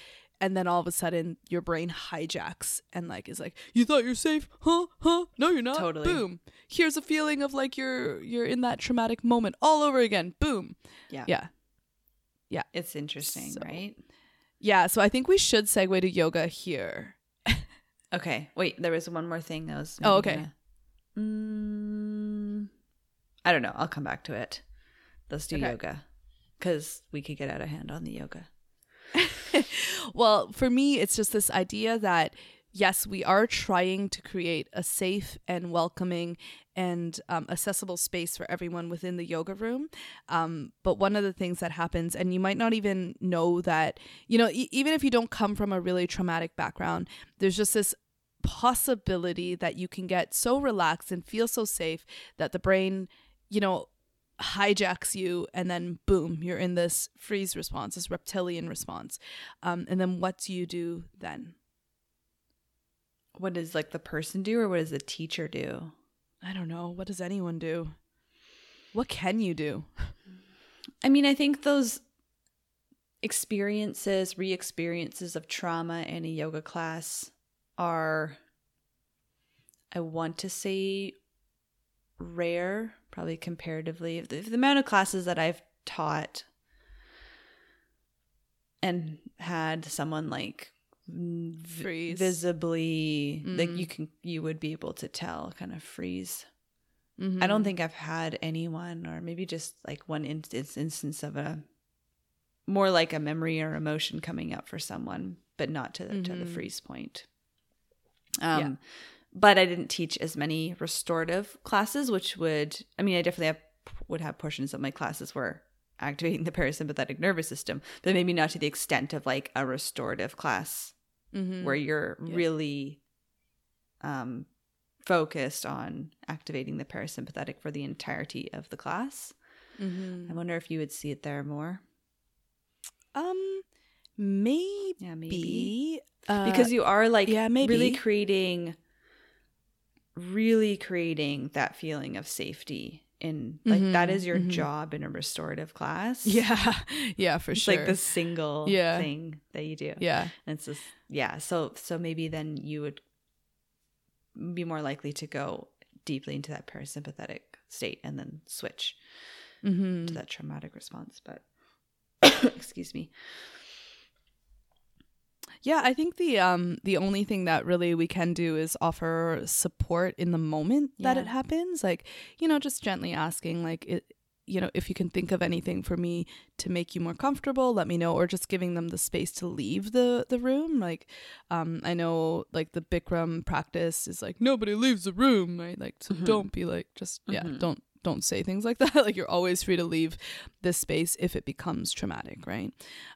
and then all of a sudden your brain hijacks and like is like you thought you're safe huh huh no you're not Totally. boom here's a feeling of like you're you're in that traumatic moment all over again boom Yeah. yeah Yeah. It's interesting, So- right? yeah so i think we should segue to yoga here Okay. Wait, there was one more thing that was. Oh, okay. gonna- Mm, I don't know. I'll come back to it. Let's do Okay. yoga because we could get out of hand on the yoga. Well, for me, it's just this idea that yes, we are trying to create a safe and welcoming and um, accessible space for everyone within the yoga room. Um, but one of the things that happens, and you might not even know that, you know, e- even if you don't come from a really traumatic background, there's just this possibility that you can get so relaxed and feel so safe that the brain, you know, hijacks you and then boom you're in this freeze response this reptilian response. Um, and then what do you do then? What does like the person do, or what does the teacher do? i don't know. What does anyone do? What can you do? I mean, I think those experiences, re experiences of trauma in a yoga class are, I want to say, rare, probably comparatively. The, the amount of classes that I've taught and had someone like v- Freeze. visibly like Mm. you can you would be able to tell kind of freeze I Mm-hmm. don't think I've had anyone, or maybe just like one instance instance of a more like a memory or emotion coming up for someone, but not to the, to the Mhm. freeze point. Um, Yeah. But I didn't teach as many restorative classes, which would I mean I definitely have, would have portions of my classes where activating the parasympathetic nervous system, but maybe not to the extent of like a restorative class mm-hmm. where you're Yeah. really um, focused on activating the parasympathetic for the entirety of the class. mm-hmm. I wonder if you would see it there more. um maybe, Yeah, maybe uh, because you are like yeah, maybe. really creating, really creating that feeling of safety in like that Mhm, is your mhm. job in a restorative class. Yeah. Yeah, for It's sure. like the single Yeah. thing that you do. yeah. And it's just yeah. So so maybe then you would be more likely to go deeply into that parasympathetic state and then switch Mm-hmm. to that traumatic response. But excuse me. Yeah, I think the um the only thing that really we can do is offer support in the moment that it happens. Like, you know, just gently asking like it you know, if you can think of anything for me to make you more comfortable, let me know or just giving them the space to leave the the room. Like um I know like the Bikram practice is like nobody leaves the room, right? Like so Mhm. don't be like just yeah, Mhm. don't don't say things like that. like you're always free to leave this space if it becomes traumatic, right?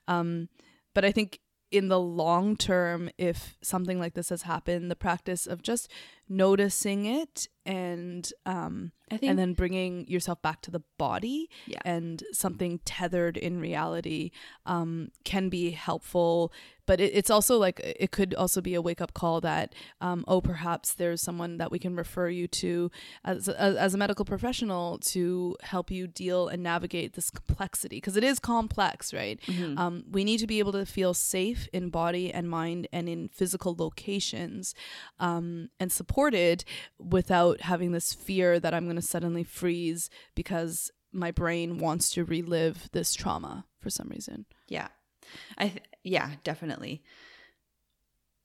Um but I think in the long term, if something like this has happened, the practice of just noticing it and um, I think and then bringing yourself back to the body Yeah. and something tethered in reality um, can be helpful. But it, it's also like it could also be a wake up call that um, oh perhaps there's someone that we can refer you to as a, as a medical professional to help you deal and navigate this complexity because it is complex, right? Mhm. Um, we need to be able to feel safe in body and mind and in physical locations um, and without having this fear that I'm going to suddenly freeze because my brain wants to relive this trauma for some reason. Yeah. I th- yeah, definitely.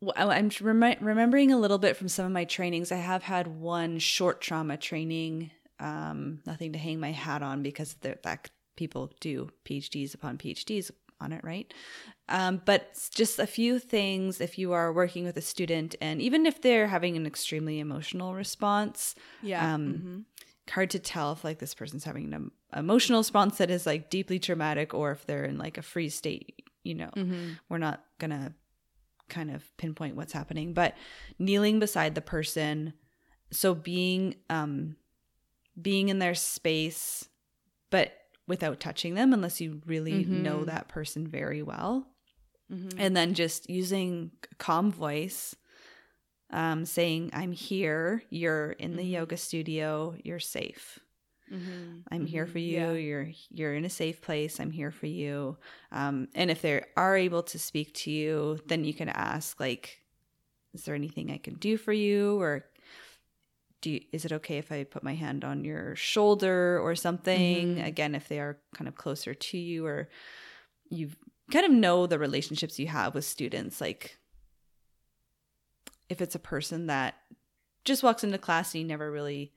Well, I'm remi- remembering a little bit from some of my trainings. I have had one short trauma training. Um, nothing to hang my hat on because that people do PhDs upon PhDs on it, right? Um, but just a few things if you are working with a student, and even if they're having an extremely emotional response, Yeah. Um, hard to tell if like this person's having an emotional response that is like deeply traumatic or if they're in like a freeze state you know hmm we're not gonna kind of pinpoint what's happening but kneeling beside the person so being um being in their space but without touching them unless you really know Mhm. that person very well. Hmm and then just using calm voice um saying i'm here. You're in the Mhm. yoga studio. You're safe. Hmm i'm here for you. Yeah. you're you're in a safe place. I'm here for you. Um and if they are able to speak to you then you can ask like is there anything i can do for you? Or do you, is it okay if i put my hand on your shoulder or something Mhm. again if they are kind of closer to you or you kind of know the relationships you have with students like if it's a person that just walks into class and you never really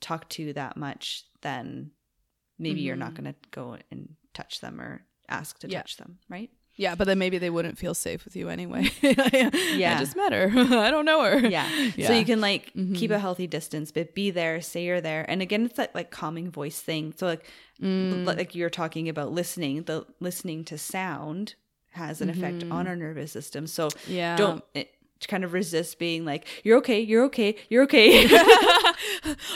talk to that much then maybe you're not Mhm. going to go and touch them or ask to Yeah. touch them right Yeah, but then maybe they wouldn't feel safe with you anyway. yeah. Yeah. I just met her. I don't know her. yeah. Yeah. So you can like keep Mhm. a healthy distance, but be there, say you're there. And again, it's that like calming voice thing. So like Mm. like you're talking about listening, the listening to sound has an effect Mhm. on our nervous system. So yeah. don't it, kind of resist being like, you're okay, you're okay, you're okay.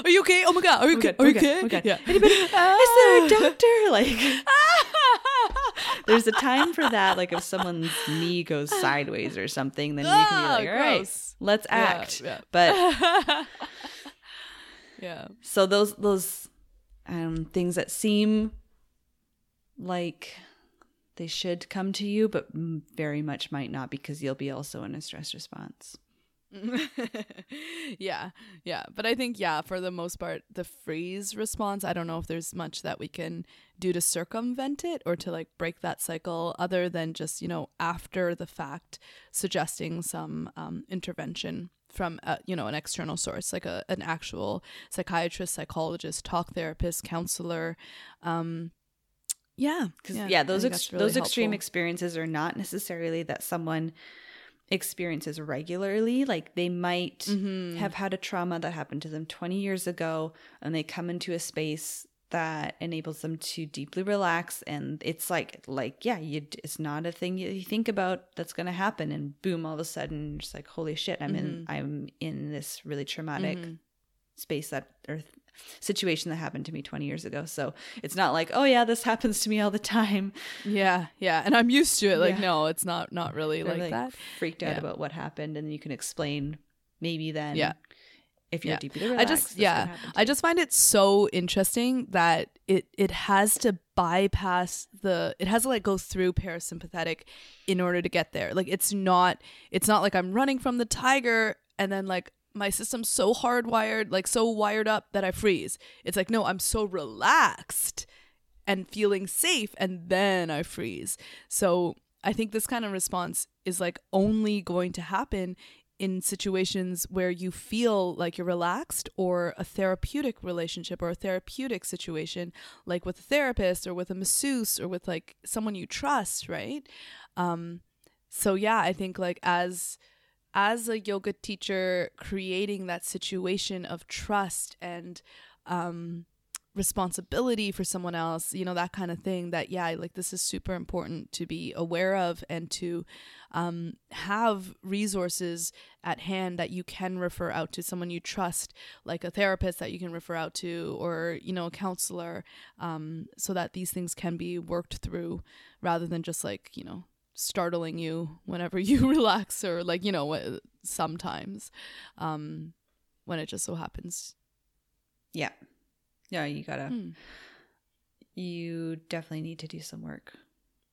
Are you okay? Oh my god. Are you Oh okay? Are you oh okay? Yeah. Anybody- Is there a doctor? Like there's a time for that. Like if someone's knee goes sideways or something, then you can be Ah, like, all right, gross. let's act. yeah. But yeah. so those those um things that seem like they should come to you but very much might not because you'll be also in a stress response yeah, yeah. But I think, yeah, for the most part, the freeze response, I don't know if there's much that we can do to circumvent it or to like break that cycle other than just, you know, after the fact, suggesting some um, intervention from, uh, you know, an external source, like a, an actual psychiatrist, psychologist, talk therapist, counselor. Um, yeah. yeah, I those ex- really those extreme experiences are not necessarily that someone experiences regularly like they might Mhm. have had a trauma that happened to them 20 years ago and they come into a space that enables them to deeply relax and it's like like yeah you it's not a thing you, think about that's going to happen and boom all of a sudden you're just like holy shit i'm in i'm in this really traumatic Mhm. space that or situation that happened to me 20 years ago so it's not like oh yeah this happens to me all the time Yeah, yeah, and I'm used to it. Like, Yeah. no, it's not not really They're, like, that. freaked out Yeah. about what happened and you can explain maybe then Yeah. if you're Yeah. deeply I just yeah, I just find it so interesting that it it has to bypass the it has to like go through parasympathetic in order to get there. Like it's not it's not like I'm running from the tiger and then like my system's so hardwired, like so wired up that I freeze. It's like no, I'm so relaxed and feeling safe and then I freeze. So I think this kind of response is like only going to happen in situations where you feel like you're relaxed or a therapeutic relationship or a therapeutic situation like with a therapist or with a masseuse or with like someone you trust right um so yeah i think like as as a yoga teacher creating that situation of trust and um responsibility for someone else you know that kind of thing that yeah like this is super important to be aware of and to um, have resources at hand that you can refer out to someone you trust like a therapist that you can refer out to or you know a counselor um, so that these things can be worked through rather than just like you know startling you whenever you relax or like you know sometimes um, when it just so happens yeah, yeah. You gotta. Hmm. You definitely need to do some work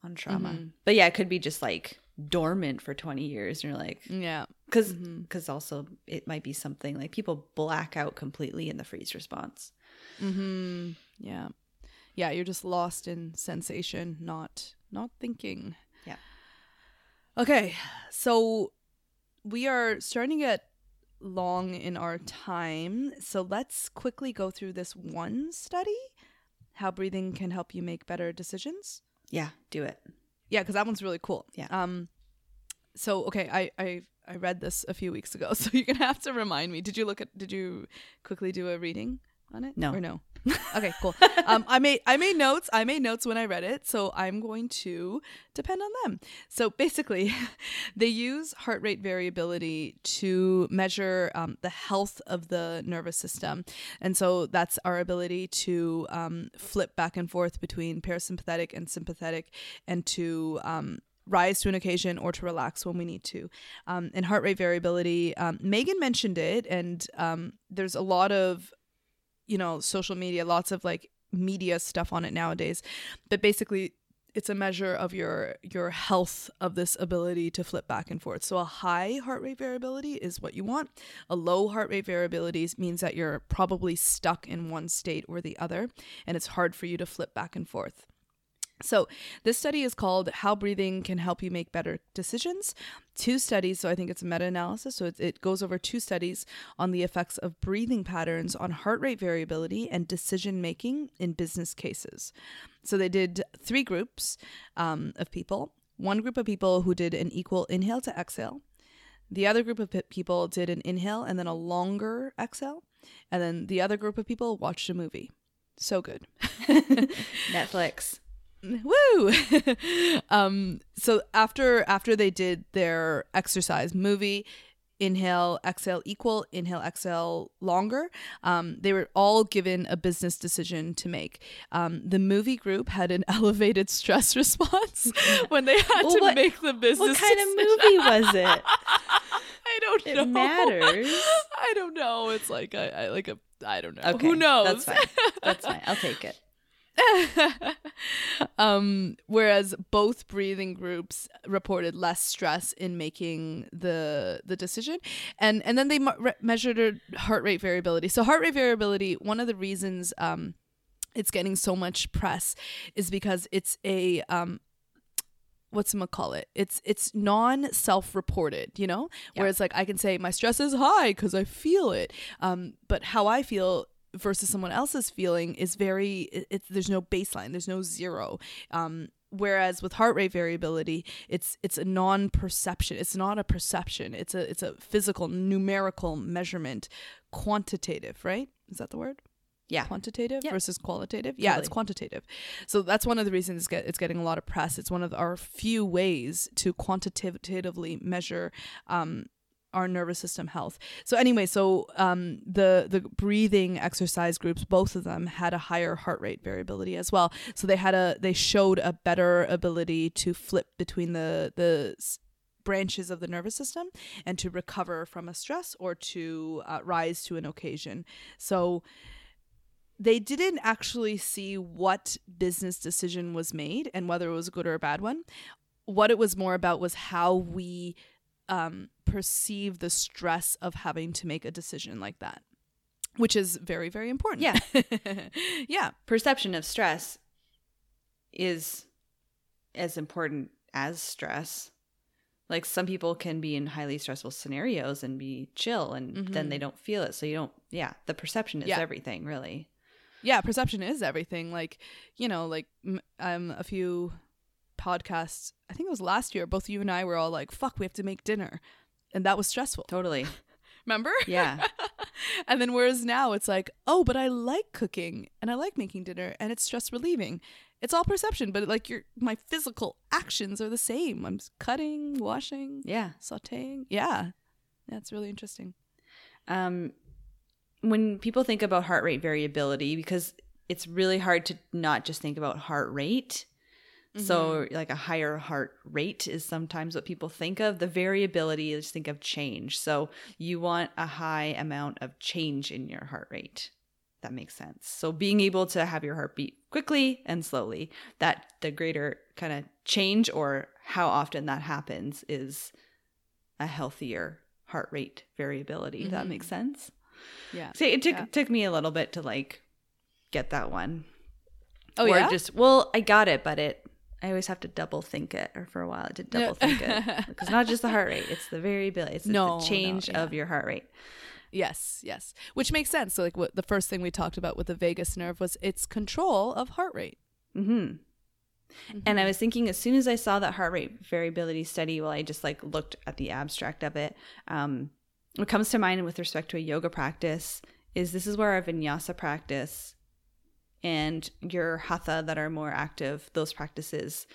on trauma. Mhm. But yeah, it could be just like dormant for twenty years, and you're like, yeah because because also it might be something like people black out completely in the freeze response. Mm-hmm. Yeah. Yeah, you're just lost in sensation, not not thinking. Yeah. Okay. So we are starting to get long in our time. So let's quickly go through this one study, how breathing can help you make better decisions. Yeah, do it. Yeah, because that one's really cool. Yeah. Um. So okay, I I I read this a few weeks ago, so you're gonna have to remind me. Did you look at? Did you quickly do a reading on it? No. Or no? Okay, cool. um, I made I made notes. I made notes when I read it, so I'm going to depend on them. So basically, they use heart rate variability to measure um, the health of the nervous system, and so that's our ability to um, flip back and forth between parasympathetic and sympathetic, and to um, rise to an occasion or to relax when we need to. Um, and heart rate variability, um, Meghan mentioned it, and um, there's a lot of, you know, social media, lots of like media stuff on it nowadays. But basically, it's a measure of your your health of this ability to flip back and forth. So a high heart rate variability is what you want. A low heart rate variability means that you're probably stuck in one state or the other, and it's hard for you to flip back and forth. So, this study is called How Breathing Can Help You Make Better Decisions. Two studies, so I think it's a meta analysis. So, it, it goes over two studies on the effects of breathing patterns on heart rate variability and decision making in business cases. So, they did three groups um, of people. One group of people who did an equal inhale to exhale. The other group of people did an inhale and then a longer exhale. And then the other group of people watched a movie. So good. Netflix. Woo! um, so after after they did their exercise movie, inhale, exhale equal, inhale, exhale longer, um, they were all given a business decision to make. Um, the movie group had an elevated stress response when they had Well, to what- make the business. What kind of movie was it? I don't It know. matters. I don't know. It's like I, I like a I don't know. Okay, Who knows? That's fine. That's fine. I'll take it. um, whereas both breathing groups reported less stress in making the the decision, and and then they re- measured heart rate variability. So heart rate variability, one of the reasons um, it's getting so much press is because it's a um, what's gonna call it? It's it's non self reported, you know. Yeah. Whereas like I can say my stress is high because I feel it, um, but how I feel versus someone else's feeling is very it, it's there's no baseline, there's no zero. Um, whereas with heart rate variability, it's it's a non perception. It's not a perception. It's a it's a physical numerical measurement, quantitative. Right? Is that the word? Yeah. quantitative Yeah. versus qualitative. Yeah, it's quantitative. So that's one of the reasons it's, get, it's getting a lot of press. It's one of our few ways to quantitatively measure um, our nervous system health. So anyway, so um, the the breathing exercise groups, both of them had a higher heart rate variability as well. So they had a they showed a better ability to flip between the the branches of the nervous system and to recover from a stress or to uh, rise to an occasion. So they didn't actually see what business decision was made and whether it was a good or a bad one. What it was more about was how we um, perceive the stress of having to make a decision like that, which is very, very important. Yeah. yeah. Perception of stress is as important as stress. Like some people can be in highly stressful scenarios and be chill and then they don't feel it. So you don't, yeah, the perception is Yeah. everything, really. yeah perception is everything like you know like m- um a few podcasts i think it was last year both you and i were all like fuck we have to make dinner and that was stressful Totally. remember Yeah. and then whereas now it's like oh but i like cooking and i like making dinner and it's stress relieving it's all perception but like your my physical actions are the same i'm just cutting washing yeah. sauteing yeah that's really interesting um, when people think about heart rate variability, because it's really hard to not just think about heart rate. Mm-hmm. So, like a higher heart rate is sometimes what people think of. The variability is think of change. So, you want a high amount of change in your heart rate. That makes sense. So, being able to have your heart beat quickly and slowly, that the greater kind of change or how often that happens is a healthier heart rate variability. That makes mm-hmm. sense. yeah See, it took Yeah. took me a little bit to like get that one. oh or yeah just well, I got it, but it I always have to double think it, or for a while I did double think it because not just the heart rate; it's the variability, it's the- No, no, the change yeah. of your heart rate. Yes, yes. Which makes sense. So like what the first thing we talked about with the vagus nerve was its control of heart rate. mm-hmm And I was thinking, as soon as I saw that heart rate variability study, well, I just like looked at the abstract of it. Um, what comes to mind with respect to a yoga practice is this is where our vinyasa practice and your hatha that are more active, those practices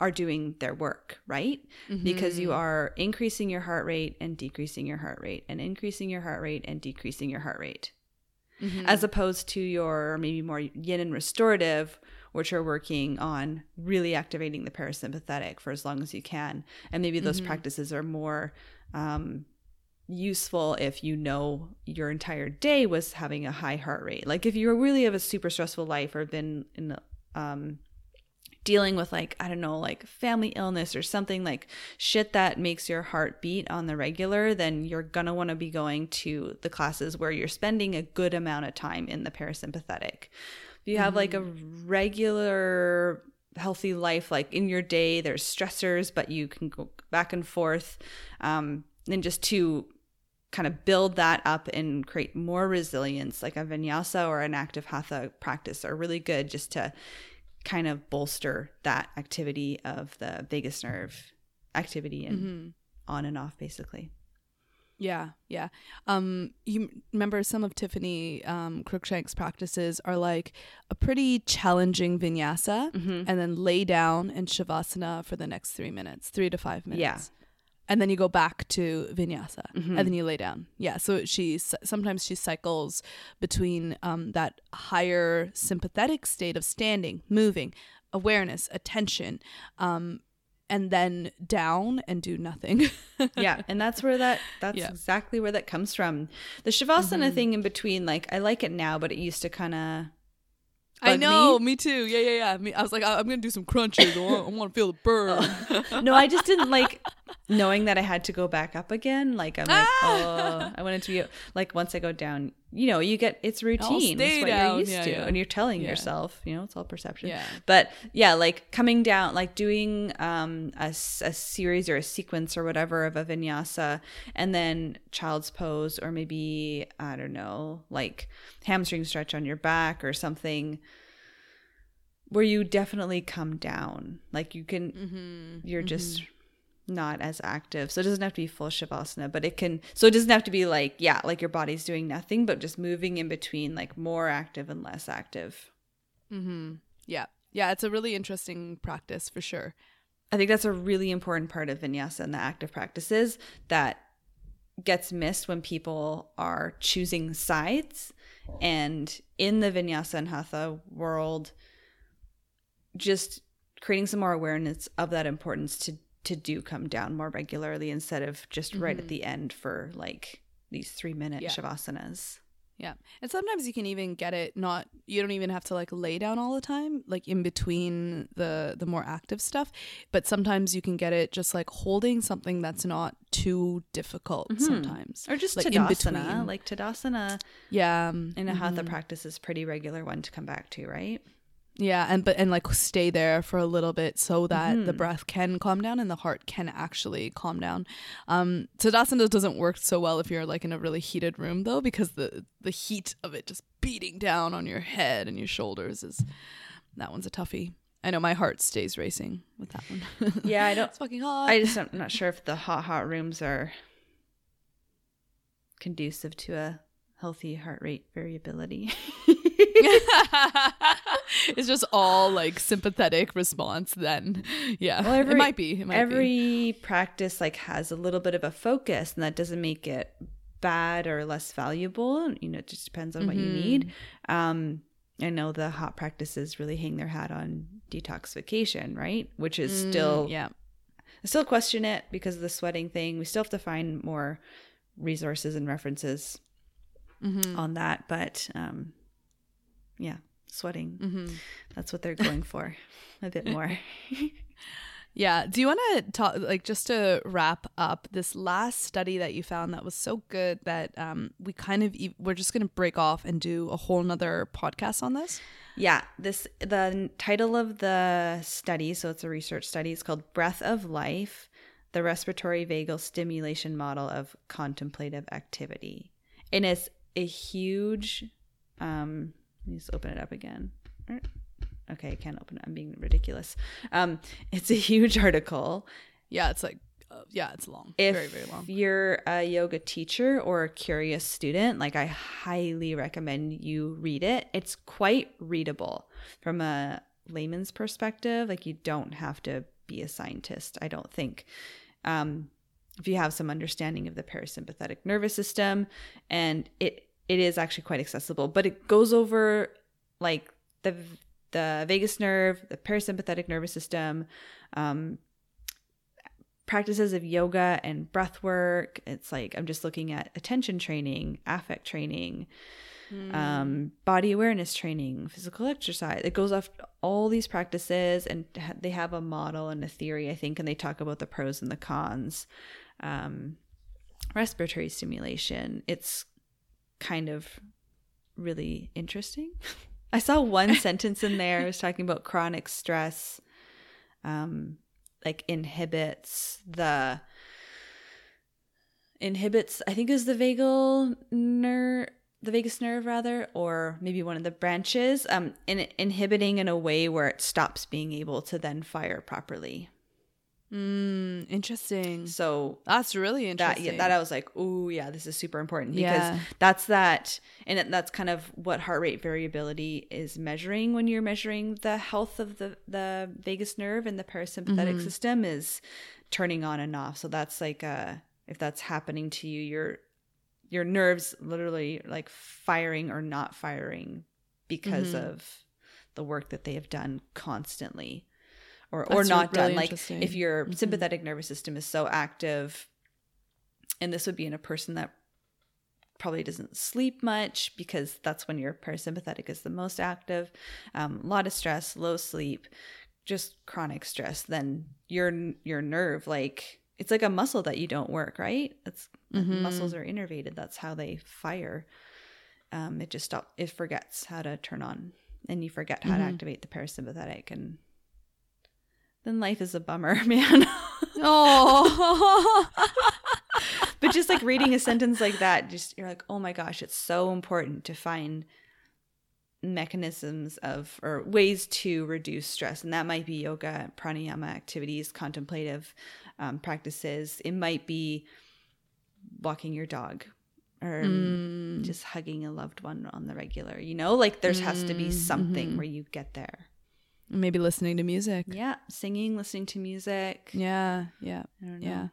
are doing their work, right? Mm-hmm. Because you are increasing your heart rate and decreasing your heart rate and increasing your heart rate and decreasing your heart rate mm-hmm. as opposed to your maybe more yin and restorative, which are working on really activating the parasympathetic for as long as you can. And maybe those mm-hmm. practices are more um, useful if you know your entire day was having a high heart rate. Like if you really have a super stressful life or been in um, dealing with like i don't know like family illness or something like shit that makes your heart beat on the regular then you're going to want to be going to the classes where you're spending a good amount of time in the parasympathetic if you have like a regular healthy life like in your day there's stressors but you can go back and forth um and just to kind of build that up and create more resilience like a vinyasa or an active hatha practice are really good just to kind of bolster that activity of the vagus nerve activity and on and off basically Yeah, yeah. Um, you remember some of Tiffany um, Cruikshank's practices are like a pretty challenging vinyasa, and then lay down in shavasana for the next three minutes, three to five minutes. Yeah. And then you go back to vinyasa, and then you lay down. Yeah. So she sometimes she cycles between um, that higher sympathetic state of standing, moving, awareness, attention, um, and then down and do nothing. yeah and that's where that that's Yeah. exactly where that comes from the shavasana thing in between like i like it now but it used to kind of I know, me? too. Yeah, yeah, yeah. Me, I was like, I- I'm gonna do some crunches. I want, I want to feel the burn. no i just didn't like knowing that i had to go back up again like i'm like ah! oh i wanted to be like once i go down you know you get it's routine it's what down. you're used Yeah, to yeah. and you're telling Yeah. yourself you know it's all perception Yeah. but yeah like coming down like doing um a, a series or a sequence or whatever of a vinyasa and then child's pose or maybe i don't know like hamstring stretch on your back or something where you definitely come down like you can Mm-hmm. you're just not as active so it doesn't have to be full shavasana but it can so it doesn't have to be like yeah like your body's doing nothing but just moving in between like more active and less active mm-hmm. Yeah, yeah. It's a really interesting practice for sure. i think that's a really important part of vinyasa and the active practices that gets missed when people are choosing sides and in the vinyasa and hatha world just creating some more awareness of that importance to to do come down more regularly instead of just right at Mhm. the end for like these three minute Yeah. shavasanas. Yeah. And sometimes you can even get it not you don't even have to like lay down all the time, like in between the the more active stuff, but sometimes you can get it just like holding something that's not too difficult Mhm. sometimes. Or just Like, in Tadasana. between. Like Tadasana Yeah. in a hatha mhm. practice is pretty regular one to come back to, right? Yeah, and but and like stay there for a little bit so that the Mhm. breath can calm down and the heart can actually calm down. Um Tadasana doesn't work so well if you're like in a really heated room though because the the heat of it just beating down on your head and your shoulders is that one's a toughie. I know my heart stays racing with that one. Yeah, I don't it's fucking hot. I just I'm not sure if the hot hot rooms are conducive to a healthy heart rate variability. it's just all like sympathetic response then. Yeah. Well, every- it might be. It might be. Every practice like has a little bit of a focus and that doesn't make it bad or less valuable. You know, it just depends on what you need. Um I know the hot practices really hang their hat on detoxification, right? Which is Mm, still yeah. I still question it because of the sweating thing. We still have to find more resources and references Mhm. on that, but um yeah, sweating. Mhm. That's what they're going for. A bit more. Yeah. Do you want to talk, like, just to wrap up this last study that you found that was so good that um, we kind of, e- we're just going to break off and do a whole nother podcast on this? yeah, this the title of the study, so it's a research study, it's called Breath of Life: The Respiratory Vagal Stimulation Model of Contemplative Activity. And it's a huge um let me just open it up again. Okay, I can't open it. I'm being ridiculous. Um, it's a huge article. Yeah. It's like, uh, yeah, it's long. if very, very long. If you're a yoga teacher or a curious student, like I highly recommend you read it. It's quite readable from a layman's perspective. Like you don't have to be a scientist, I don't think. Um, if you have some understanding of the parasympathetic nervous system, and it it is actually quite accessible, but it goes over like the the vagus nerve, the parasympathetic nervous system, um, practices of yoga and breath work. It's like I'm just looking at attention training, affect training, Mm. um, body awareness training, physical exercise. It goes off all these practices, and ha- they have a model and a theory, I think, and they talk about the pros and the cons. Um, respiratory stimulation. It's kind of really interesting. I saw one sentence in there. It was talking about chronic stress, um, like inhibits the inhibits. I think is the vagal nerve, the vagus nerve rather, or maybe one of the branches, um, in inhibiting in a way where it stops being able to then fire properly. Mm, interesting. So That's really that interesting. yeah, that I was like, oh yeah, this is super important because Yeah. that's that, and it, that's kind of what heart rate variability is measuring when you're measuring the health of the the vagus nerve and the parasympathetic Mm-hmm. system is turning on and off. So that's like uh if that's happening to you, your your nerves literally like firing or not firing because Mhm. of the work that they have done constantly or That's or not really done like if your Mhm. sympathetic nervous system is so active and this would be in a person that probably doesn't sleep much because that's when your parasympathetic is the most active um, a lot of stress low sleep just chronic stress then your your nerve like it's like a muscle that you don't work right it's Mhm. muscles are innervated that's how they fire um, it just stop it forgets how to turn on and you forget how to Mhm. activate the parasympathetic and then life is a bummer man Oh. but just like reading a sentence like that just you're like oh my gosh it's so important to find mechanisms of or ways to reduce stress and that might be yoga pranayama activities contemplative um, practices it might be walking your dog or Mm. just hugging a loved one on the regular you know like there has to be Mm, something mhm. where you get there Maybe listening to music. yeah singing listening to music Yeah, yeah, I don't know. yeah.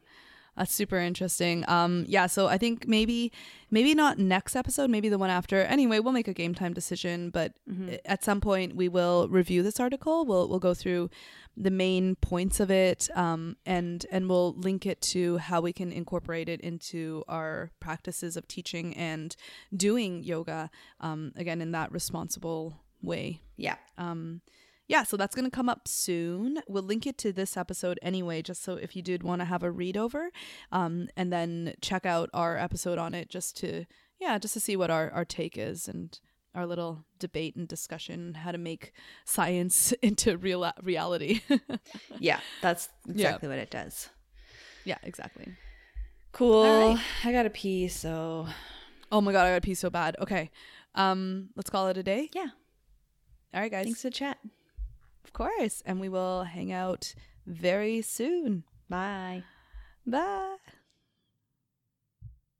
That's super interesting. Um, yeah, so I think maybe maybe not next episode, maybe the one after. Anyway, we'll make a game time decision, but Mm-hmm. at some point we will review this article. We'll we'll go through the main points of it, um, and and we'll link it to how we can incorporate it into our practices of teaching and doing yoga. Um, again, in that responsible way. Yeah. Um, yeah, so that's going to come up soon. We'll link it to this episode anyway, just so if you did want to have a read over, um, and then check out our episode on it, just to yeah, just to see what our our take is and our little debate and discussion how to make science into real reality. Yeah. That's Yeah. exactly what it does. yeah, exactly. Cool. Right. I got to pee, so Oh my god, I got to pee so bad. Okay, um, let's call it a day. yeah. All right, guys. Thanks for the chat. Of course, and we will hang out very soon. Bye. Bye.